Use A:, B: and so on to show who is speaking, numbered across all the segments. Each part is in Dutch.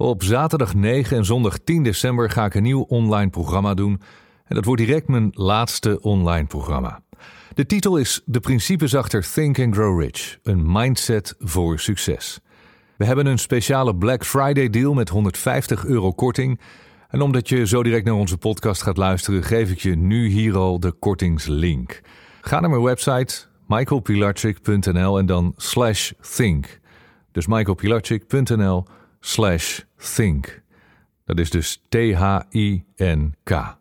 A: Op zaterdag 9 en zondag 10 december ga ik een nieuw online programma doen. En dat wordt direct mijn laatste online programma. De titel is De principes achter Think and Grow Rich: een mindset voor succes. We hebben een speciale Black Friday deal met 150 euro korting. En omdat je zo direct naar onze podcast gaat luisteren, geef ik je nu hier al de kortingslink. Ga naar mijn website michaelpilarchik.nl en dan slash think. Dus michaelpilarchik.nl slash think. Dat is dus T-H-I-N-K.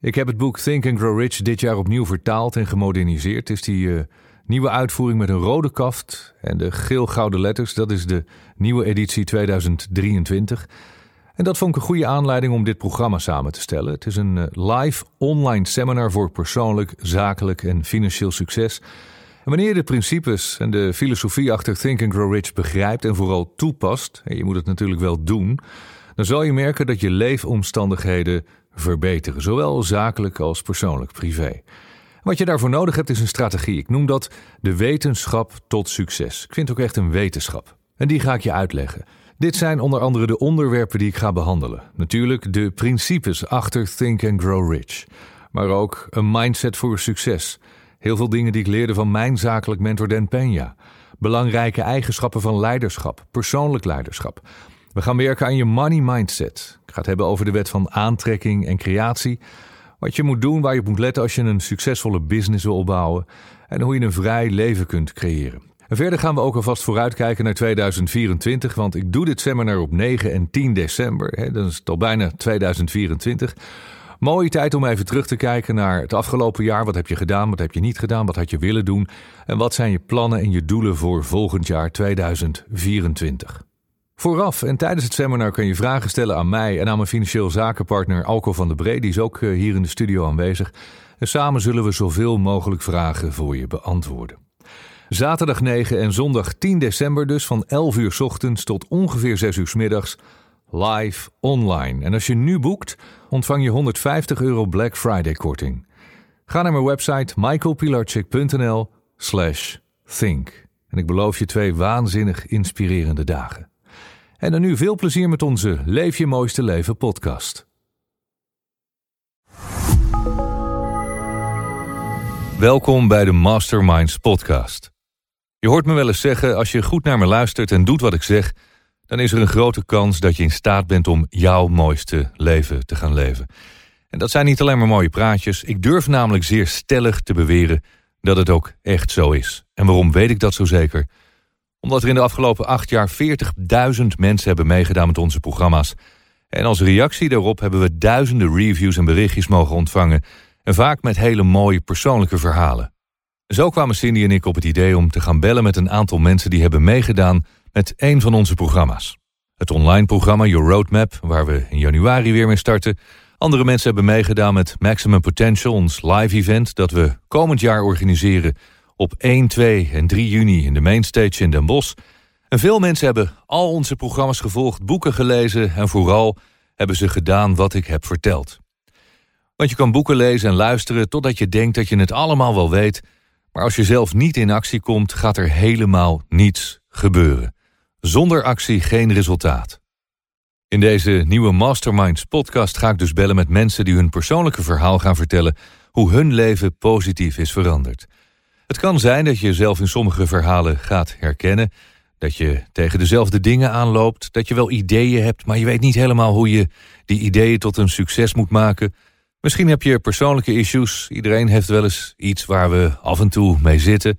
A: Ik heb het boek Think and Grow Rich dit jaar opnieuw vertaald en gemoderniseerd. Het is die uh, nieuwe uitvoering met een rode kaft en de geel-gouden letters. Dat is de nieuwe editie 2023. En dat vond ik een goede aanleiding om dit programma samen te stellen. Het is een uh, live online seminar voor persoonlijk, zakelijk en financieel succes. Wanneer je de principes en de filosofie achter Think and Grow Rich begrijpt en vooral toepast, en je moet het natuurlijk wel doen, dan zal je merken dat je leefomstandigheden verbeteren, zowel zakelijk als persoonlijk, privé. Wat je daarvoor nodig hebt is een strategie. Ik noem dat de wetenschap tot succes. Ik vind het ook echt een wetenschap. En die ga ik je uitleggen. Dit zijn onder andere de onderwerpen die ik ga behandelen. Natuurlijk de principes achter Think and Grow Rich. Maar ook een mindset voor succes. Heel veel dingen die ik leerde van mijn zakelijk mentor Dan Peña. Belangrijke eigenschappen van leiderschap, persoonlijk leiderschap. We gaan werken aan je money mindset. Ik ga het hebben over de wet van aantrekking en creatie. Wat je moet doen, waar je op moet letten als je een succesvolle business wil opbouwen. En hoe je een vrij leven kunt creëren. En verder gaan we ook alvast vooruitkijken naar 2024, want ik doe dit seminar op 9 en 10 december. Hè, dan is het al bijna 2024. Mooie tijd om even terug te kijken naar het afgelopen jaar. Wat heb je gedaan, wat heb je niet gedaan, wat had je willen doen en wat zijn je plannen en je doelen voor volgend jaar 2024. Vooraf en tijdens het seminar kun je vragen stellen aan mij en aan mijn financieel zakenpartner Alco van der Bree. Die is ook eh, hier in de studio aanwezig. En samen zullen we zoveel mogelijk vragen voor je beantwoorden. Zaterdag 9 en zondag 10 december dus van 11 uur ochtends tot ongeveer 6 uur middags live online. En als je nu boekt, ontvang je 150 euro Black Friday korting. Ga naar mijn website michaelpilarchik.nl slash think. En ik beloof je twee waanzinnig inspirerende dagen. En dan nu veel plezier met onze Leef je mooiste leven podcast. Welkom bij de Masterminds podcast. Je hoort me wel eens zeggen, als je goed naar me luistert en doet wat ik zeg, dan is er een grote kans dat je in staat bent om jouw mooiste leven te gaan leven. En dat zijn niet alleen maar mooie praatjes, ik durf namelijk zeer stellig te beweren dat het ook echt zo is. En waarom weet ik dat zo zeker? Omdat er in de afgelopen acht jaar 40.000 mensen hebben meegedaan met onze programma's. En als reactie daarop hebben we duizenden reviews en berichtjes mogen ontvangen. En vaak met hele mooie persoonlijke verhalen. Zo kwamen Cindy en ik op het idee om te gaan bellen met een aantal mensen die hebben meegedaan met een van onze programma's. Het online programma Your Roadmap, waar we in januari weer mee starten. Andere mensen hebben meegedaan met Maximum Potential, ons live event dat we komend jaar organiseren op 1, 2 en 3 juni in de Mainstage in Den Bosch. En veel mensen hebben al onze programma's gevolgd, boeken gelezen en vooral hebben ze gedaan wat ik heb verteld. Want je kan boeken lezen en luisteren totdat je denkt dat je het allemaal wel weet, maar als je zelf niet in actie komt, gaat er helemaal niets gebeuren. Zonder actie geen resultaat. In deze nieuwe Masterminds podcast ga ik dus bellen met mensen die hun persoonlijke verhaal gaan vertellen hoe hun leven positief is veranderd. Het kan zijn dat je jezelf in sommige verhalen gaat herkennen, dat je tegen dezelfde dingen aanloopt, dat je wel ideeën hebt, maar je weet niet helemaal hoe je die ideeën tot een succes moet maken. Misschien heb je persoonlijke issues, iedereen heeft wel eens iets waar we af en toe mee zitten.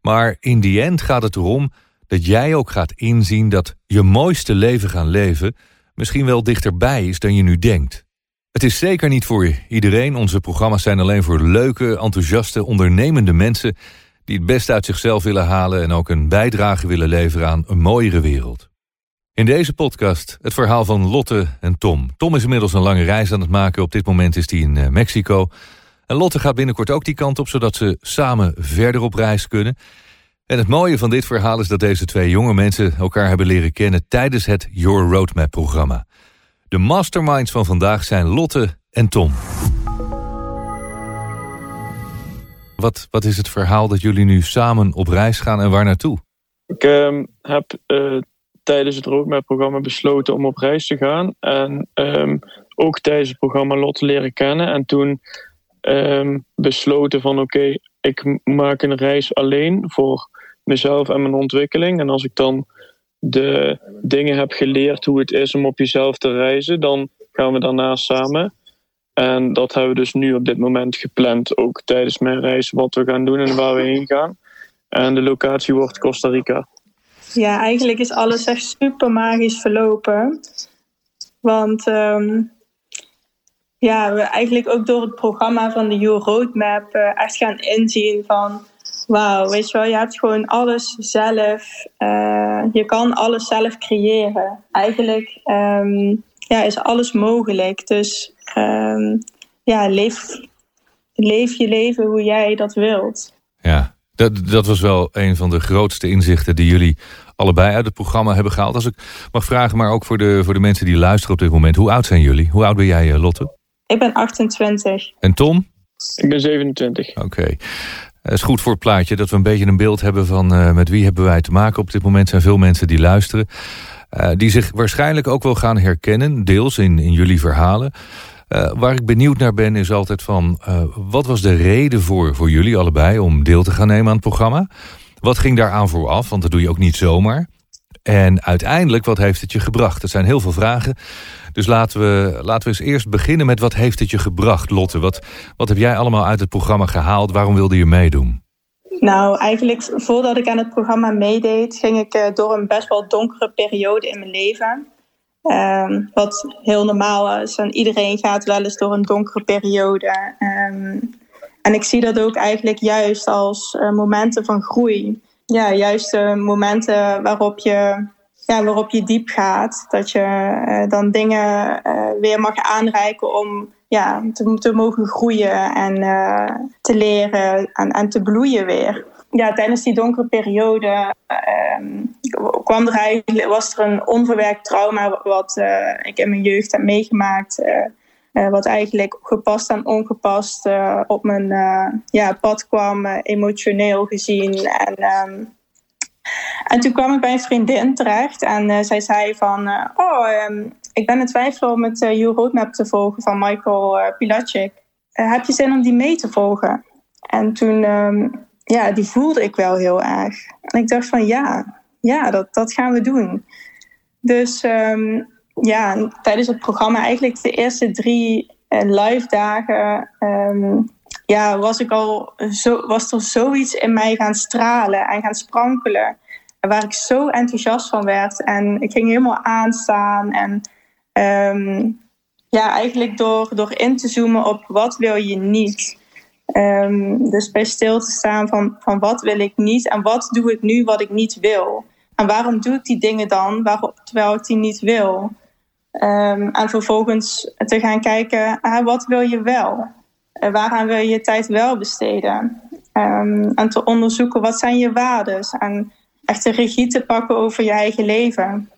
A: Maar in die end gaat het erom dat jij ook gaat inzien dat je mooiste leven gaan leven misschien wel dichterbij is dan je nu denkt. Het is zeker niet voor iedereen. Onze programma's zijn alleen voor leuke, enthousiaste, ondernemende mensen die het beste uit zichzelf willen halen en ook een bijdrage willen leveren aan een mooiere wereld. In deze podcast het verhaal van Lotte en Tom. Tom is inmiddels een lange reis aan het maken. Op dit moment is hij in eh, Mexico. En Lotte gaat binnenkort ook die kant op, zodat ze samen verder op reis kunnen. En het mooie van dit verhaal is dat deze twee jonge mensen elkaar hebben leren kennen tijdens het Your Roadmap programma. De masterminds van vandaag zijn Lotte en Tom. Wat, wat is het verhaal dat jullie nu samen op reis gaan en waar naartoe?
B: Ik uh, heb uh, tijdens het roadmap-programma besloten om op reis te gaan. En um, ook tijdens het programma Lotte leren kennen. En toen um, besloten van oké, ik maak een reis alleen voor mezelf en mijn ontwikkeling. En als ik dan de dingen heb geleerd hoe het is om op jezelf te reizen, dan gaan we daarna samen. En dat hebben we dus nu op dit moment gepland, ook tijdens mijn reis, wat we gaan doen en waar we heen gaan. En de locatie wordt Costa Rica.
C: Ja, eigenlijk is alles echt super magisch verlopen. Want um, ja, we eigenlijk ook door het programma van de You Roadmap uh, echt gaan inzien van... Wauw, weet je wel, je hebt gewoon alles zelf. Uh, je kan alles zelf creëren. Eigenlijk um, ja, is alles mogelijk. Dus um, ja, leef, leef je leven hoe jij dat wilt.
A: Ja, dat, dat was wel een van de grootste inzichten die jullie allebei uit het programma hebben gehaald. Als ik mag vragen, maar ook voor de, voor de mensen die luisteren op dit moment. Hoe oud zijn jullie? Hoe oud ben jij, eh, Lotte?
C: Ik ben 28.
A: En Tom?
B: Ik ben 27.
A: Oké. Okay. Het is goed voor het plaatje dat we een beetje een beeld hebben van uh, met wie hebben wij te maken. Op dit moment zijn veel mensen die luisteren. Uh, die zich waarschijnlijk ook wel gaan herkennen, deels in, in jullie verhalen. Waar ik benieuwd naar ben is altijd van... Wat was de reden voor, voor jullie allebei om deel te gaan nemen aan het programma? Wat ging daaraan vooraf? Want dat doe je ook niet zomaar. En uiteindelijk, wat heeft het je gebracht? Dat zijn heel veel vragen. Dus laten we, laten we eens eerst beginnen met wat heeft het je gebracht, Lotte? Wat, wat heb jij allemaal uit het programma gehaald? Waarom wilde je meedoen?
C: Nou, eigenlijk voordat ik aan het programma meedeed... ging ik uh, door een best wel donkere periode in mijn leven... Um, wat heel normaal is. En iedereen gaat wel eens door een donkere periode. Um, en ik zie dat ook eigenlijk juist als uh, momenten van groei. Ja, juist momenten waarop je, ja, waarop je diep gaat. Dat je uh, dan dingen uh, weer mag aanreiken om ja, te, te mogen groeien en te leren en, en te bloeien weer ja, tijdens die donkere periode um, kwam er eigenlijk, was er een onverwerkt trauma wat ik in mijn jeugd heb meegemaakt. Uh, wat eigenlijk gepast en ongepast op mijn ja, pad kwam, emotioneel gezien. En, um, en toen kwam ik bij een vriendin terecht en zij zei van... oh, um, ik ben in twijfel om het uh, Roadmap te volgen van Michael Pilacek. heb je zin om die mee te volgen? En toen ja, die voelde ik wel heel erg. En ik dacht van ja, ja dat, dat gaan we doen. Dus ja, tijdens het programma, eigenlijk de eerste drie uh, live dagen, um, ja, was, ik al zo, was er zoiets in mij gaan stralen en gaan sprankelen. Waar ik zo enthousiast van werd. En ik ging helemaal aanstaan. En um, ja, eigenlijk door, door in te zoomen op wat wil je niet. Um, dus bij stil te staan van, van wat wil ik niet en wat doe ik nu wat ik niet wil. En waarom doe ik die dingen dan terwijl ik die niet wil? Um, en vervolgens te gaan kijken, ah, wat wil je wel? Uh, waaraan wil je je tijd wel besteden? Um, en te onderzoeken, wat zijn je waarden? En echt de regie te pakken over je eigen leven.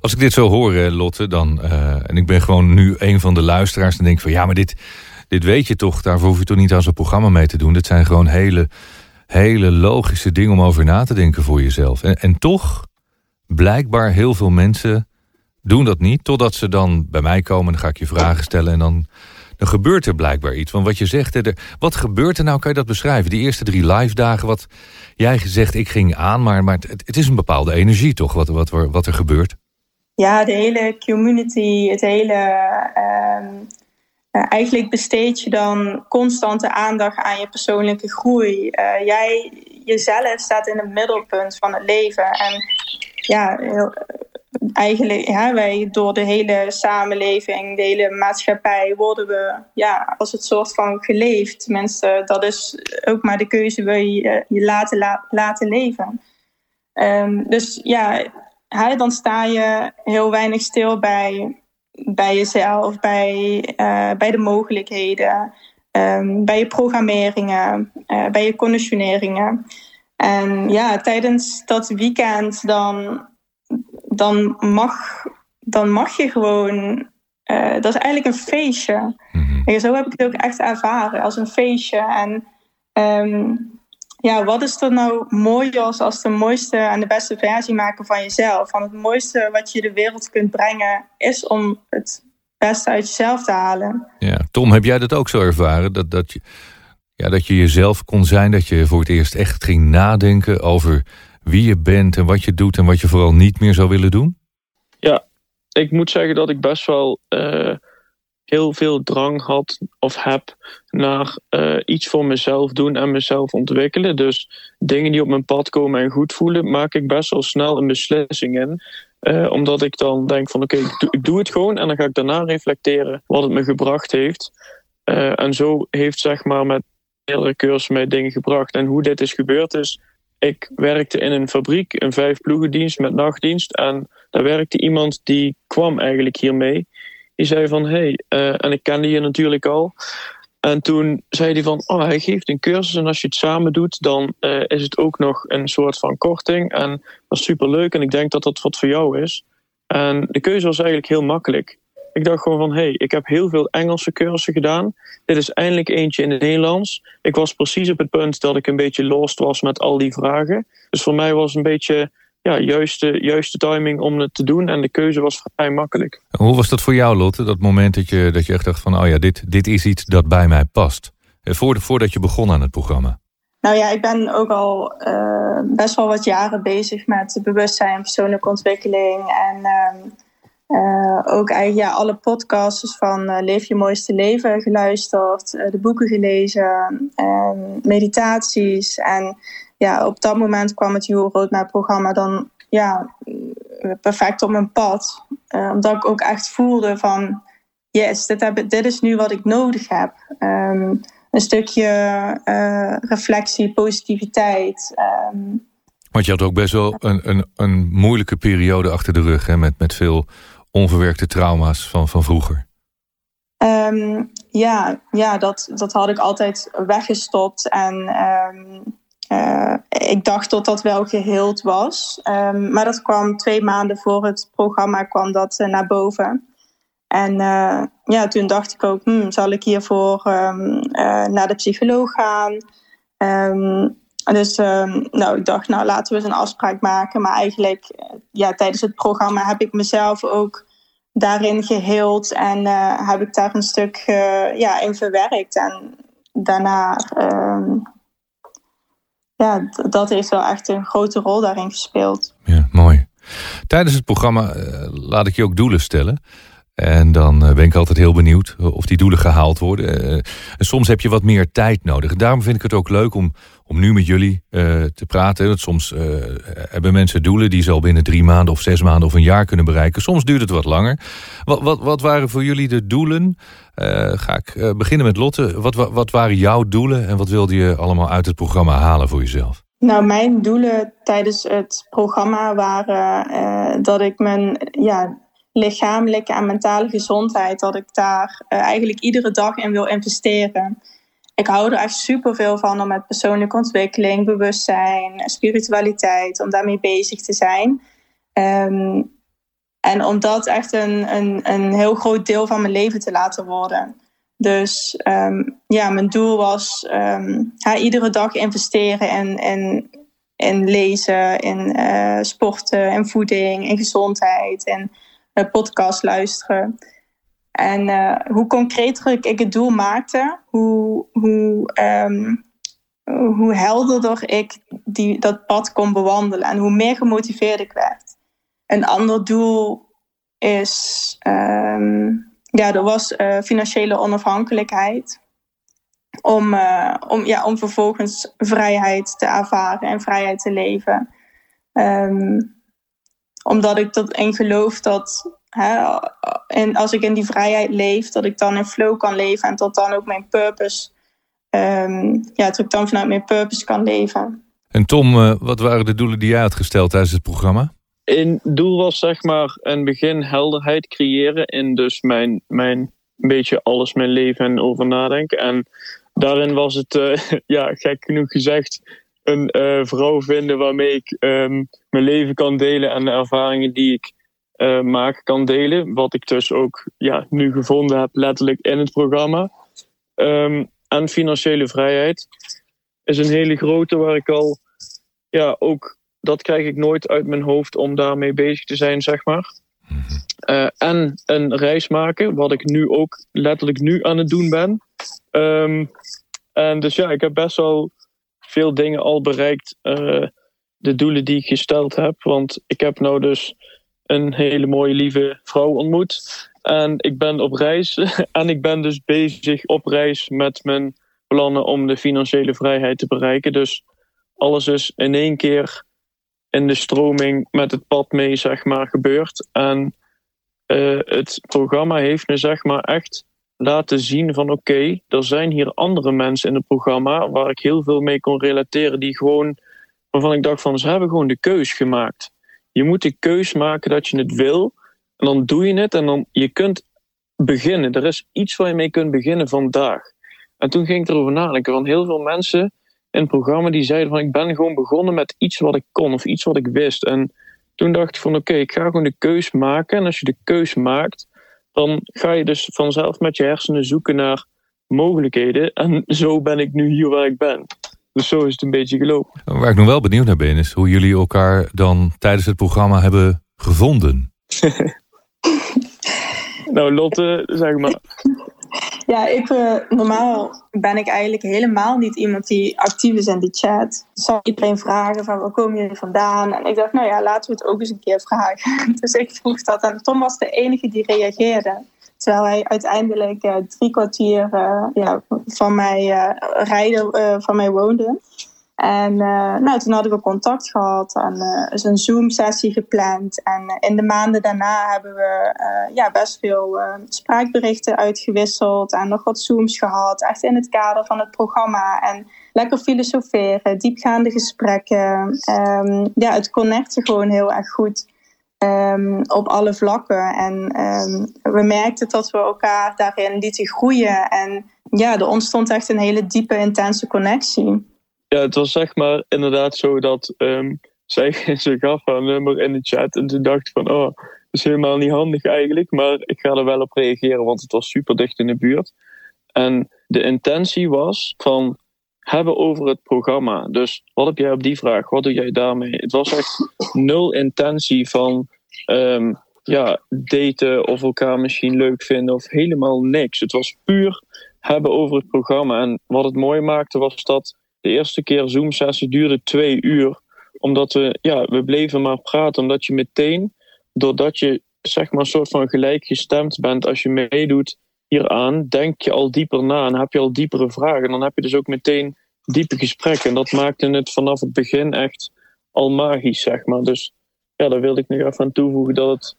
A: Als ik dit zo hoor, Lotte, dan, uh, en ik ben gewoon nu een van de luisteraars... dan denk van, ja, maar dit dit weet je toch, daarvoor hoef je toch niet aan zo'n programma mee te doen. Dit zijn gewoon hele, hele logische dingen om over na te denken voor jezelf. En, en toch, blijkbaar heel veel mensen doen dat niet. Totdat ze dan bij mij komen, dan ga ik je vragen stellen en dan, gebeurt er blijkbaar iets. Want wat je zegt, er, wat gebeurt er nou, kan je dat beschrijven? Die eerste drie live dagen, wat jij gezegd, ik ging aan, maar, maar het, het is een bepaalde energie toch, wat, wat, wat er gebeurt?
C: Ja, de hele community, het hele... Uh uh, eigenlijk besteed je dan constante aandacht aan je persoonlijke groei. Uh, jij jezelf staat in het middelpunt van het leven. En ja, heel, eigenlijk, ja, wij door de hele samenleving, de hele maatschappij, worden we ja, als het soort van geleefd. Mensen, dat is ook maar de keuze, wil je je laten, la, laten leven. Um, dus ja, dan sta je heel weinig stil bij bij jezelf, bij, uh, bij de mogelijkheden, um, bij je programmeringen, uh, bij je conditioneringen. En ja, tijdens dat weekend dan, dan, mag, dan mag je gewoon. Uh, dat is eigenlijk een feestje. Mm -hmm. en zo heb ik het ook echt ervaren als een feestje. En um, ja, wat is er nou mooi als, als de mooiste en de beste versie maken van jezelf? Van het mooiste wat je de wereld kunt brengen is om het beste uit jezelf te halen.
A: Ja, Tom, heb jij dat ook zo ervaren? Dat, dat, je, ja, dat je jezelf kon zijn, dat je voor het eerst echt ging nadenken over wie je bent en wat je doet en wat je vooral niet meer zou willen doen?
B: Ja, ik moet zeggen dat ik best wel uh, heel veel drang had of heb naar uh, iets voor mezelf doen en mezelf ontwikkelen. Dus dingen die op mijn pad komen en goed voelen, maak ik best wel snel een beslissing in. Uh, omdat ik dan denk van oké, ik, doe het gewoon en dan ga ik daarna reflecteren wat het me gebracht heeft. en zo heeft zeg maar met meerdere cursussen mij dingen gebracht. En hoe dit is gebeurd is, ik werkte in een fabriek, een vijf ploegendienst met nachtdienst. En daar werkte iemand die kwam eigenlijk hiermee. Die zei van, hé, hey, uh, en ik kende je natuurlijk al. En toen zei hij van, oh, hij geeft een cursus en als je het samen doet, dan uh, is het ook nog een soort van korting. En dat is superleuk en ik denk dat dat wat voor jou is. En de keuze was eigenlijk heel makkelijk. Ik dacht gewoon van, hé, hey, ik heb heel veel Engelse cursussen gedaan. Dit is eindelijk eentje in het Nederlands. Ik was precies op het punt dat ik een beetje lost was met al die vragen. Dus voor mij was een beetje ja, juiste, juiste timing om het te doen. En de keuze was vrij makkelijk.
A: Hoe was dat voor jou, Lotte? Dat moment dat je, dat je echt dacht van... oh ja, dit, dit is iets dat bij mij past. Eh, voordat je begon aan het programma.
C: Nou ja, ik ben ook al uh, best wel wat jaren bezig met bewustzijn en persoonlijke ontwikkeling. En uh, uh, ook eigenlijk ja, alle podcasts van uh, Leef je mooiste leven geluisterd, uh, de boeken gelezen, meditaties. En ja, op dat moment kwam het Your Roadmap programma dan ja, perfect op mijn pad. omdat ik ook echt voelde van yes, dit, heb, dit is nu wat ik nodig heb. Um, een stukje reflectie, positiviteit. Um,
A: want je had ook best wel een, een, een moeilijke periode achter de rug, hè, met, met veel onverwerkte trauma's van, van vroeger?
C: Um, ja, ja dat, dat had ik altijd weggestopt. En um, uh, ik dacht dat dat wel geheeld was. Um, maar dat kwam twee maanden voor het programma kwam dat uh, naar boven. En uh, ja, toen dacht ik ook, hmm, zal ik hiervoor naar de psycholoog gaan? Dus um, nou, ik dacht, nou laten we eens een afspraak maken. Maar eigenlijk, ja, tijdens het programma heb ik mezelf ook daarin geheeld en uh, heb ik daar een stuk uh, ja, in verwerkt. En daarna, uh, ja, dat heeft wel echt een grote rol daarin gespeeld.
A: Ja, mooi. Tijdens het programma laat ik je ook doelen stellen. En dan ben ik altijd heel benieuwd of die doelen gehaald worden. En soms heb je wat meer tijd nodig. Daarom vind ik het ook leuk om om nu met jullie uh, te praten. Dat soms uh, hebben mensen doelen die ze al binnen drie maanden of zes maanden of een jaar kunnen bereiken. Soms duurt het wat langer. Wat, wat, wat waren voor jullie de doelen? Uh, ga ik beginnen met Lotte. Wat, wat, wat, waren jouw doelen en wat wilde je allemaal uit het programma halen voor jezelf?
C: Nou, mijn doelen tijdens het programma waren dat ik mijn ja, lichamelijke en mentale gezondheid, dat ik daar eigenlijk iedere dag in wil investeren ik hou er echt super veel van om met persoonlijke ontwikkeling, bewustzijn, spiritualiteit, om daarmee bezig te zijn. Um, en om dat echt een, een, een heel groot deel van mijn leven te laten worden. Dus um, ja, mijn doel was um, iedere dag investeren in, in, in lezen, in uh, sporten, in voeding, in gezondheid, in uh, podcast luisteren. En uh, hoe concreter ik het doel maakte, hoe, hoe, um, hoe helderder ik die, dat pad kon bewandelen en hoe meer gemotiveerd ik werd. Een ander doel is, um, ja, er was uh, financiële onafhankelijkheid. Om, uh, om, ja, om vervolgens vrijheid te ervaren en vrijheid te leven. Um, omdat ik erin geloof dat Hè, en als ik in die vrijheid leef, dat ik dan in flow kan leven en dat dan ook mijn purpose, um, ja, dat ik dan vanuit mijn purpose kan leven.
A: En Tom, uh, wat waren de doelen die jij had gesteld tijdens het programma?
B: Een doel was zeg maar een begin helderheid creëren in dus mijn, mijn een beetje alles mijn leven en over nadenken. En daarin was het, uh, ja, gek genoeg gezegd, een uh, vrouw vinden waarmee ik um, mijn leven kan delen en de ervaringen die ik uh, maak, kan delen. Wat ik dus ook ja, nu gevonden heb, letterlijk in het programma. Um, en financiële vrijheid. is een hele grote waar ik al, ja, ook dat krijg ik nooit uit mijn hoofd om daarmee bezig te zijn, zeg maar. Uh, en een reis maken, wat ik nu ook letterlijk nu aan het doen ben. Um, en dus ja, ik heb best wel veel dingen al bereikt. Uh, de doelen die ik gesteld heb. Want ik heb nou dus een hele mooie, lieve vrouw ontmoet. En ik ben op reis. En ik ben dus bezig op reis met mijn plannen om de financiële vrijheid te bereiken. Dus alles is in één keer in de stroming met het pad mee, zeg maar, gebeurd. En uh, het programma heeft me, zeg maar, echt laten zien van oké, er zijn hier andere mensen in het programma waar ik heel veel mee kon relateren, die gewoon, waarvan ik dacht van ze hebben gewoon de keus gemaakt. Je moet de keus maken dat je het wil en dan doe je het en dan je kunt beginnen. Er is iets waar je mee kunt beginnen vandaag. En toen ging ik erover nadenken van heel veel mensen in het programma die zeiden van ik ben gewoon begonnen met iets wat ik kon of iets wat ik wist. En toen dacht ik van oké, ik ga gewoon de keus maken. En als je de keus maakt, dan ga je dus vanzelf met je hersenen zoeken naar mogelijkheden. En zo ben ik nu hier waar ik ben. Dus zo is het een beetje gelopen.
A: Waar ik nog wel benieuwd naar ben, is hoe jullie elkaar dan tijdens het programma hebben gevonden.
B: nou, Lotte, zeg maar.
C: Ja, ik, uh, normaal ben ik eigenlijk helemaal niet iemand die actief is in de chat. Ik zal iedereen vragen van waar komen jullie vandaan? En ik dacht, nou ja, laten we het ook eens een keer vragen. Dus ik vroeg dat en Tom was de enige die reageerde. Terwijl hij uiteindelijk uh, drie kwartier uh, ja, van mij rijden van mij woonde. En uh, nou, toen hadden we contact gehad en uh, is een Zoom-sessie gepland. En uh, in de maanden daarna hebben we ja, best veel spraakberichten uitgewisseld en nog wat Zooms gehad. Echt in het kader van het programma. En lekker filosoferen, diepgaande gesprekken. Um, ja, het connecten gewoon heel erg goed. Um, op alle vlakken. En um, we merkten dat we elkaar daarin lieten groeien. En ja, er ontstond echt een hele diepe, intense connectie
B: ja, het was zeg maar inderdaad zo dat um, zij ze gaf haar nummer in de chat. En toen dacht van, oh, dat is helemaal niet handig eigenlijk. Maar ik ga er wel op reageren, want het was super dicht in de buurt. En de intentie was van hebben over het programma. Dus wat heb jij op die vraag? Wat doe jij daarmee? Het was echt nul intentie van um, ja, daten of elkaar misschien leuk vinden of helemaal niks. Het was puur hebben over het programma. En wat het mooi maakte was dat de eerste keer Zoom-sessie duurde twee uur. Omdat we, ja, we bleven maar praten. Omdat je meteen, doordat je zeg maar een soort van gelijkgestemd bent als je meedoet hieraan, denk je al dieper na en heb je al diepere vragen. En dan heb je dus ook meteen diepe gesprekken. En dat maakte het vanaf het begin echt al magisch, zeg maar. Dus ja, daar wilde ik nog even aan toevoegen dat het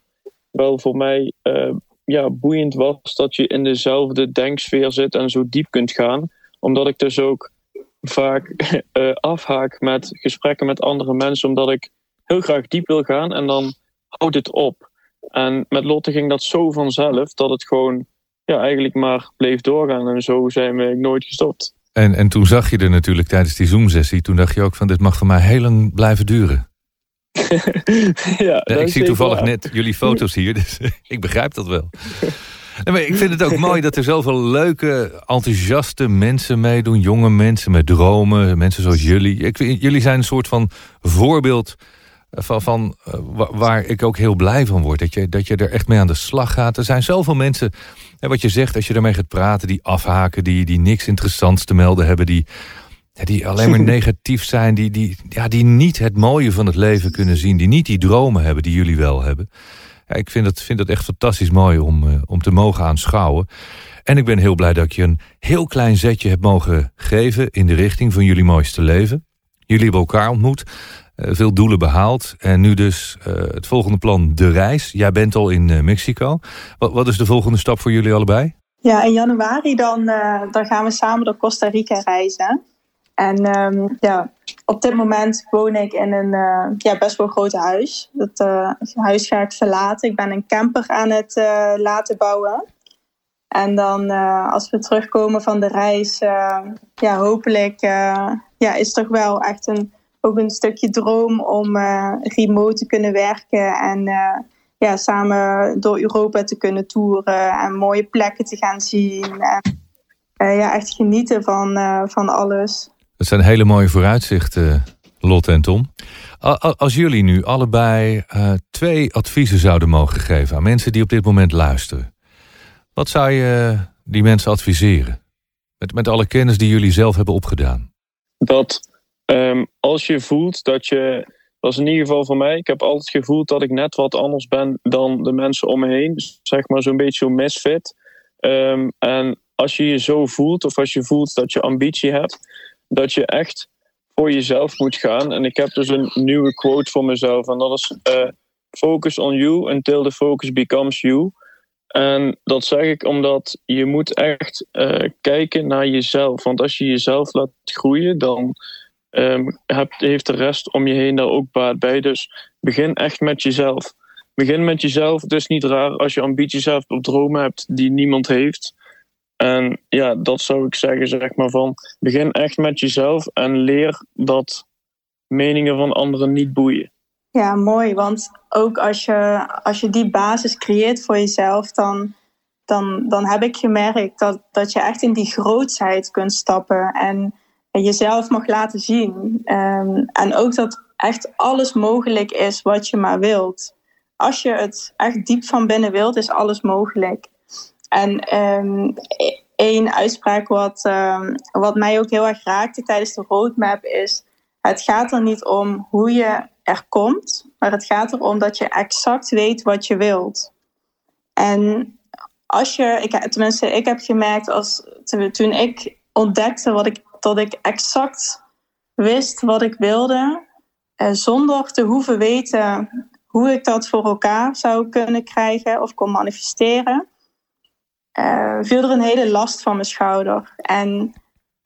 B: wel voor mij uh, ja, boeiend was dat je in dezelfde denksfeer zit en zo diep kunt gaan. Omdat ik dus ook vaak uh, afhaak met gesprekken met andere mensen, omdat ik heel graag diep wil gaan en dan houdt het op. En met Lotte ging dat zo vanzelf dat het gewoon ja, eigenlijk maar bleef doorgaan. En zo zijn we nooit gestopt.
A: En, en toen zag je er natuurlijk tijdens die Zoom-sessie, toen dacht je ook van dit mag voor mij heel lang blijven duren. ja, ik zie toevallig net jullie foto's hier, dus ik begrijp dat wel. ik vind het ook mooi dat er zoveel leuke, enthousiaste mensen meedoen. Jonge mensen met dromen, mensen zoals jullie. Ik, jullie zijn een soort van voorbeeld van, van eh, waar ik ook heel blij van word. Dat je, dat je er echt mee aan de slag gaat. Er zijn zoveel mensen, wat je zegt, als je ermee gaat praten... die afhaken, die, die niks interessants te melden hebben... die, die alleen maar negatief zijn, die, die, ja, die niet het mooie van het leven kunnen zien... die niet die dromen hebben die jullie wel hebben... Ja, ik vind het, vind het echt fantastisch mooi om, uh, om te mogen aanschouwen. En ik ben heel blij dat ik je een heel klein zetje hebt mogen geven... in de richting van jullie mooiste leven. Jullie hebben elkaar ontmoet, veel doelen behaald. En nu dus uh, het volgende plan, de reis. Jij bent al in Mexico. Wat, wat is de volgende stap voor jullie allebei?
C: Ja, in januari dan, dan gaan we samen door Costa Rica reizen. En um, ja, op dit moment woon ik in een ja, best wel groot huis. Dat huis ga ik verlaten. Ik ben een camper aan het laten bouwen. En dan als we terugkomen van de reis, ja, hopelijk ja, is toch wel echt een, ook een stukje droom om remote te kunnen werken. En ja, samen door Europa te kunnen toeren en mooie plekken te gaan zien. En ja, echt genieten van, van alles.
A: Dat zijn hele mooie vooruitzichten, Lotte en Tom. Als jullie nu allebei uh, twee adviezen zouden mogen geven aan mensen die op dit moment luisteren, wat zou je die mensen adviseren? Met, met alle kennis die jullie zelf hebben opgedaan.
B: Dat um, als je voelt dat je, dat is in ieder geval voor mij, ik heb altijd gevoeld dat ik net wat anders ben dan de mensen om me heen. Dus zeg maar zo'n beetje misfit. Um, en als je je zo voelt, of als je voelt dat je ambitie hebt, dat je echt voor jezelf moet gaan. En ik heb dus een nieuwe quote voor mezelf. En dat is: uh, Focus on you until the focus becomes you. En dat zeg ik omdat je moet echt uh, kijken naar jezelf. Want als je jezelf laat groeien, dan um, heeft de rest om je heen daar ook baat bij. Dus begin echt met jezelf. Begin met jezelf. Het is niet raar als je ambities hebt of dromen hebt die niemand heeft. En ja, dat zou ik zeggen, zeg maar van begin echt met jezelf en leer dat meningen van anderen niet boeien.
C: Ja, mooi. Want ook als je, als je die basis creëert voor jezelf, dan, dan, dan heb ik gemerkt dat, dat je echt in die grootsheid kunt stappen en, en jezelf mag laten zien. Um, en ook dat echt alles mogelijk is wat je maar wilt. Als je het echt diep van binnen wilt, is alles mogelijk. En um, één uitspraak wat, um, wat mij ook heel erg raakte tijdens de roadmap is: het gaat er niet om hoe je er komt, maar het gaat erom dat je exact weet wat je wilt. En als je, ik, tenminste, ik heb gemerkt als toen ik ontdekte wat ik, dat ik exact wist wat ik wilde, eh, zonder te hoeven weten hoe ik dat voor elkaar zou kunnen krijgen of kon manifesteren, uh, viel er een hele last van mijn schouder. En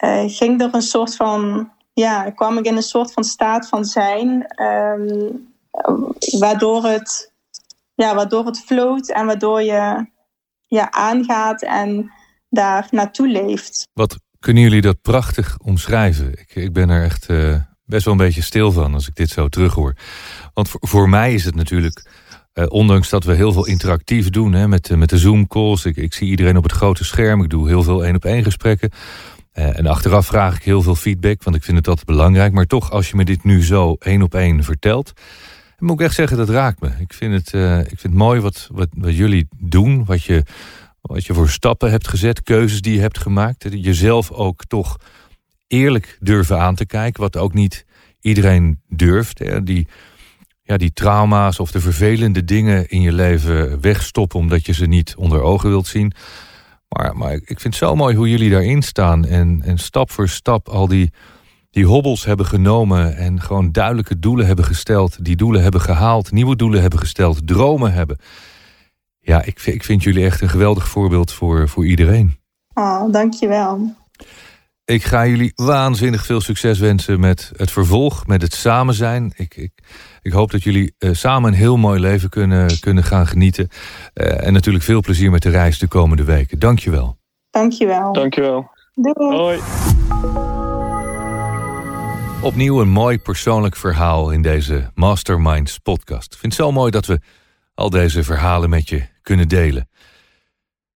C: uh, ging er een soort van, ja, kwam ik in een soort van staat van zijn, um, waardoor het, ja, waardoor het floot en waardoor je ja, aangaat en daar naartoe leeft.
A: Wat kunnen jullie dat prachtig omschrijven? Ik, ik ben er echt uh, best wel een beetje stil van als ik dit zo terughoor. Want voor, mij is het natuurlijk uh, ondanks dat we heel veel interactief doen hè, met, met de Zoom-calls. Ik, ik zie iedereen op het grote scherm. Ik doe heel veel één-op-één gesprekken. En achteraf vraag ik heel veel feedback, want ik vind het altijd belangrijk. Maar toch, als je me dit nu zo één-op-één vertelt... dan moet ik echt zeggen, dat raakt me. Ik vind het, ik vind mooi wat, wat, wat jullie doen. Wat je, wat je voor stappen hebt gezet, keuzes die je hebt gemaakt. Jezelf ook toch eerlijk durven aan te kijken. Wat ook niet iedereen durft. Hè, die ja, die trauma's of de vervelende dingen in je leven wegstoppen omdat je ze niet onder ogen wilt zien. Maar, maar ik vind het zo mooi hoe jullie daarin staan en, en stap voor stap al die, die hobbels hebben genomen en gewoon duidelijke doelen hebben gesteld, die doelen hebben gehaald, nieuwe doelen hebben gesteld, dromen hebben. Ja, ik, ik vind jullie echt een geweldig voorbeeld voor, voor iedereen.
C: Oh, dankjewel.
A: Ik ga jullie waanzinnig veel succes wensen met het vervolg, met het samen zijn. Ik, ik, ik hoop dat jullie uh, samen een heel mooi leven kunnen, kunnen gaan genieten. Uh, en natuurlijk veel plezier met de reis de komende weken. Dankjewel.
C: Dankjewel.
B: Dankjewel.
C: Doei.
B: Hoi.
A: Opnieuw een mooi persoonlijk verhaal in deze Masterminds podcast. Ik vind het zo mooi dat we al deze verhalen met je kunnen delen.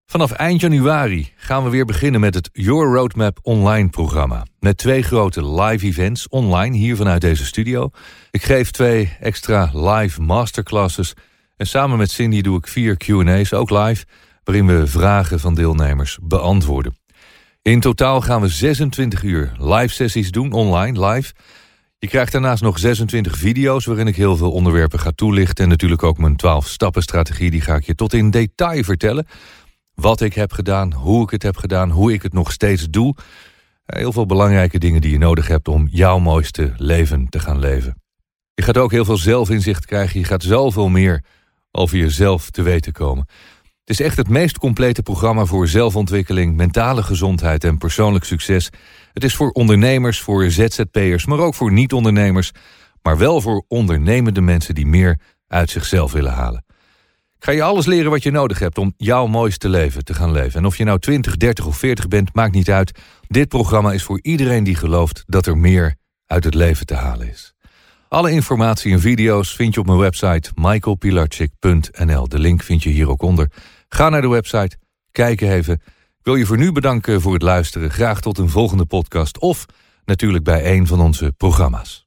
A: Vanaf eind januari gaan we weer beginnen met het Your Roadmap online programma. Met twee grote live events online hier vanuit deze studio. Ik geef twee extra live masterclasses. En samen met Cindy doe ik vier QA's, ook live, waarin we vragen van deelnemers beantwoorden. In totaal gaan we 26 uur live sessies doen, online, live. Je krijgt daarnaast nog 26 video's waarin ik heel veel onderwerpen ga toelichten. En natuurlijk ook mijn 12 stappen strategie, die ga ik je tot in detail vertellen wat ik heb gedaan, hoe ik het heb gedaan, hoe ik het nog steeds doe. Heel veel belangrijke dingen die je nodig hebt om jouw mooiste leven te gaan leven. Je gaat ook heel veel zelfinzicht krijgen. Je gaat zoveel meer over jezelf te weten komen. Het is echt het meest complete programma voor zelfontwikkeling, mentale gezondheid en persoonlijk succes. Het is voor ondernemers, voor ZZP'ers, maar ook voor niet-ondernemers. Maar wel voor ondernemende mensen die meer uit zichzelf willen halen. Ik ga je alles leren wat je nodig hebt om jouw mooiste leven te gaan leven. En of je nou 20, 30 of 40 bent, maakt niet uit. Dit programma is voor iedereen die gelooft dat er meer uit het leven te halen is. Alle informatie en video's vind je op mijn website michaelpilarchik.nl. De link vind je hier ook onder. Ga naar de website, kijk even. Ik wil je voor nu bedanken voor het luisteren. Graag tot een volgende podcast of natuurlijk bij een van onze programma's.